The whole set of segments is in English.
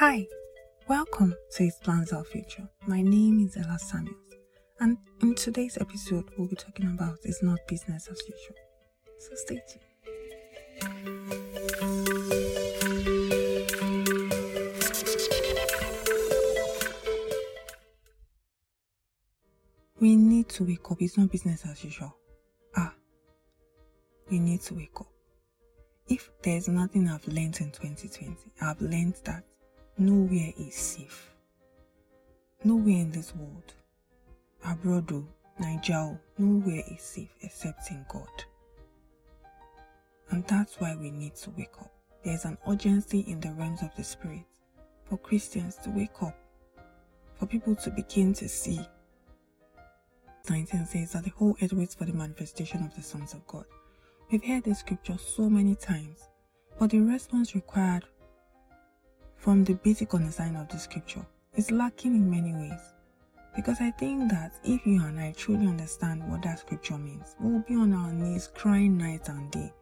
Hi, welcome to His Plans Our Future. My name is Ella Samuels, and in today's episode, we'll be talking about It's Not Business as Usual. So stay tuned. We need to wake up. It's not business as usual. Ah, we need to wake up. If there's nothing I've learned in 2020, I've learned that nowhere is safe. Nowhere in this world, abroad, oh, or Nigeria, oh, nowhere is safe except in God. And that's why we need to wake up. There's an urgency in the realms of the spirit for Christians to wake up, for people to begin to see 19 says that the whole earth waits for the manifestation of the sons of God. We've heard this scripture so many times, but the response required from the basic understanding of the scripture is lacking in many ways. Because I think that if you and I truly understand what that scripture means, we will be on our knees crying night and day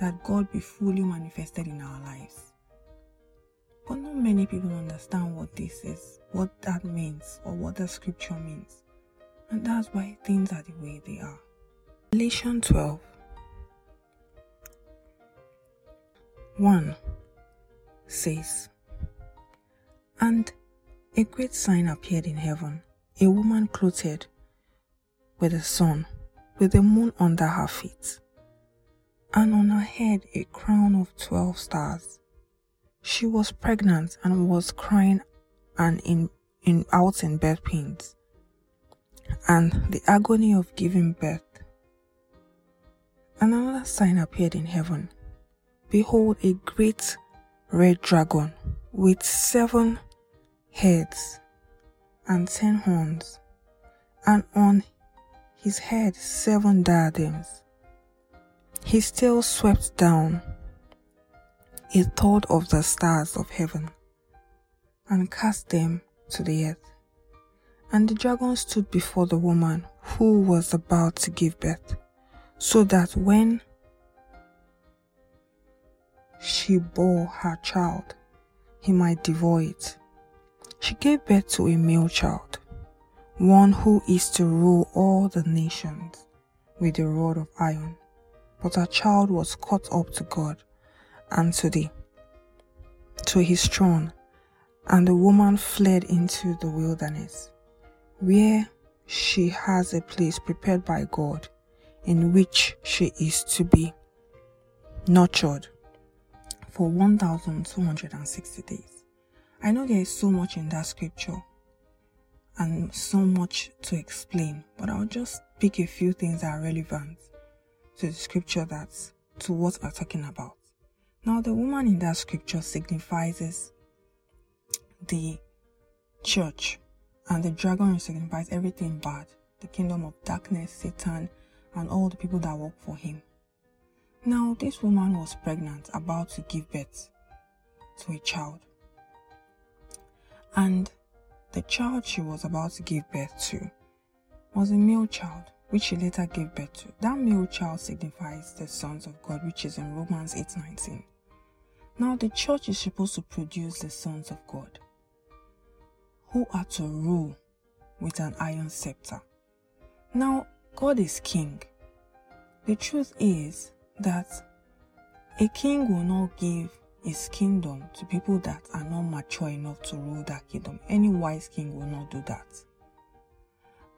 that God be fully manifested in our lives. But not many people understand what this is, what that means, or what the scripture means. And that's why things are the way they are. Revelation 12 1 says, And a great sign appeared in heaven a woman clothed with the sun, with the moon under her feet, and on her head a crown of twelve stars. She was pregnant and was crying and in, in out in birth pains and the agony of giving birth. Another sign appeared in heaven. Behold, a great red dragon with seven heads and ten horns, and on his head seven diadems. His tail swept down a third of the stars of heaven and cast them to the earth. And the dragon stood before the woman who was about to give birth, so that when she bore her child, he might devour it. She gave birth to a male child, one who is to rule all the nations with a rod of iron. But her child was caught up to God and to the to his throne, and the woman fled into the wilderness where she has a place prepared by God in which she is to be nurtured for 1260 days. I know there is so much in that scripture and so much to explain, but I'll just pick a few things that are relevant to the scripture that's to what we're talking about. Now, the woman in that scripture signifies the church and the dragon signifies everything bad the kingdom of darkness, Satan, and all the people that work for him. Now, this woman was pregnant, about to give birth to a child. And the child she was about to give birth to was a male child, which she later gave birth to. That male child signifies the sons of God, which is in Romans 8:19. Now, the church is supposed to produce the sons of God who are to rule with an iron scepter. Now, God is king. The truth is that a king will not give his kingdom to people that are not mature enough to rule that kingdom. Any wise king will not do that.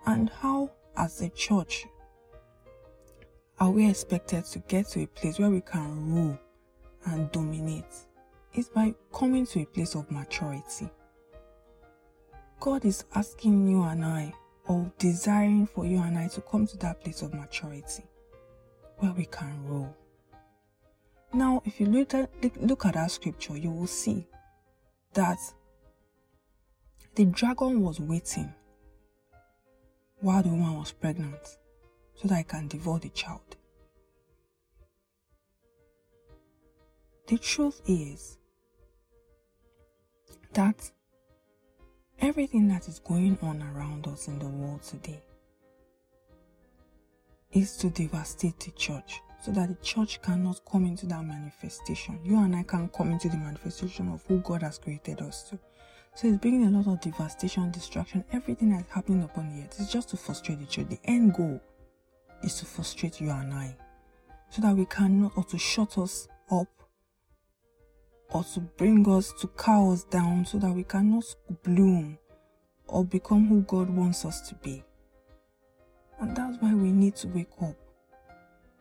And how, as a church, are we expected to get to a place where we can rule and dominate? It's by coming to a place of maturity. God is asking you and I, or desiring for you and I to come to that place of maturity where we can rule. Now, if you look at, look at that scripture, you will see that the dragon was waiting while the woman was pregnant so that he can devour the child. The truth is that everything that is going on around us in the world today is to devastate the church, so that the church cannot come into that manifestation. You and I can't come into the manifestation of who God has created us to. So it's bringing a lot of devastation, destruction, everything that's happening upon the earth. It's just to frustrate the church. The end goal is to frustrate you and I. So that we cannot, or to shut us up, or to bring us, to cow us down, so that we cannot bloom or become who God wants us to be. And that's why we need to wake up.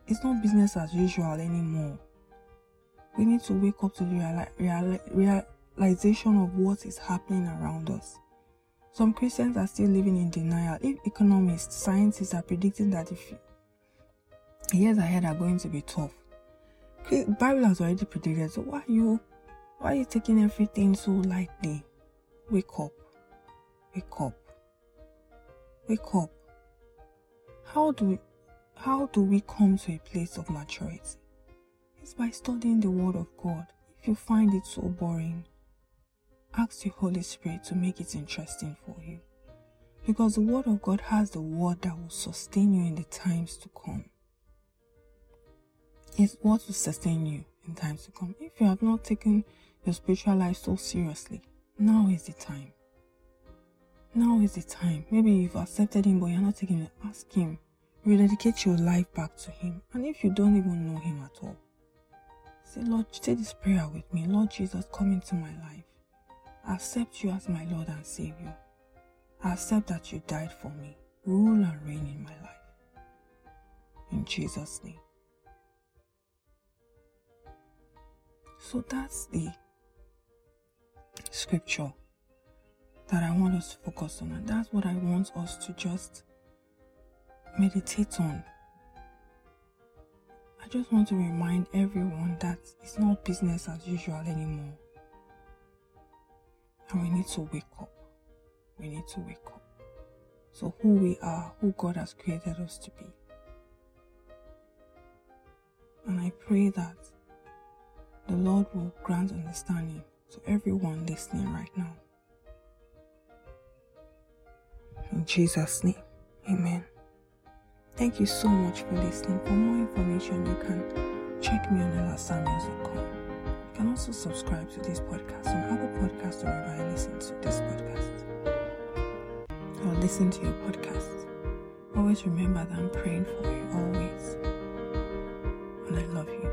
It's not business as usual anymore. We need to wake up to the reali- reali- realization of what is happening around us. Some Christians are still living in denial. If economists, scientists are predicting that if years ahead are going to be tough, Bible has already predicted. So why are you, why are you taking everything so lightly? Wake up, wake up, wake up. How do we, how do we come to a place of maturity? It's by studying the Word of God. If you find it so boring, ask the Holy Spirit to make it interesting for you. Because the Word of God has the word that will sustain you in the times to come. It's what will sustain you in times to come. If you have not taken your spiritual life so seriously, now is the time. Now is the time. Maybe you've accepted Him, but you're not taking it. Ask Him. Rededicate your life back to Him. And if you don't even know Him at all, say, Lord, say this prayer with me. Lord Jesus, come into my life. I accept you as my Lord and Savior. I accept that you died for me. Rule and reign in my life. In Jesus' name. So that's the scripture that I want us to focus on, and that's what I want us to just meditate on. I just want to remind everyone that it's not business as usual anymore. And we need to wake up. We need to wake up. So, who we are, who God has created us to be. And I pray that the Lord will grant understanding to everyone listening right now. In Jesus' name, Amen. Thank you so much for listening. For more information, you can check me on elasamuels.com You can also subscribe to this podcast on Apple Podcasts or wherever you listen to this podcast. Or listen to your podcast. Always remember that I'm praying for you, always. And I love you.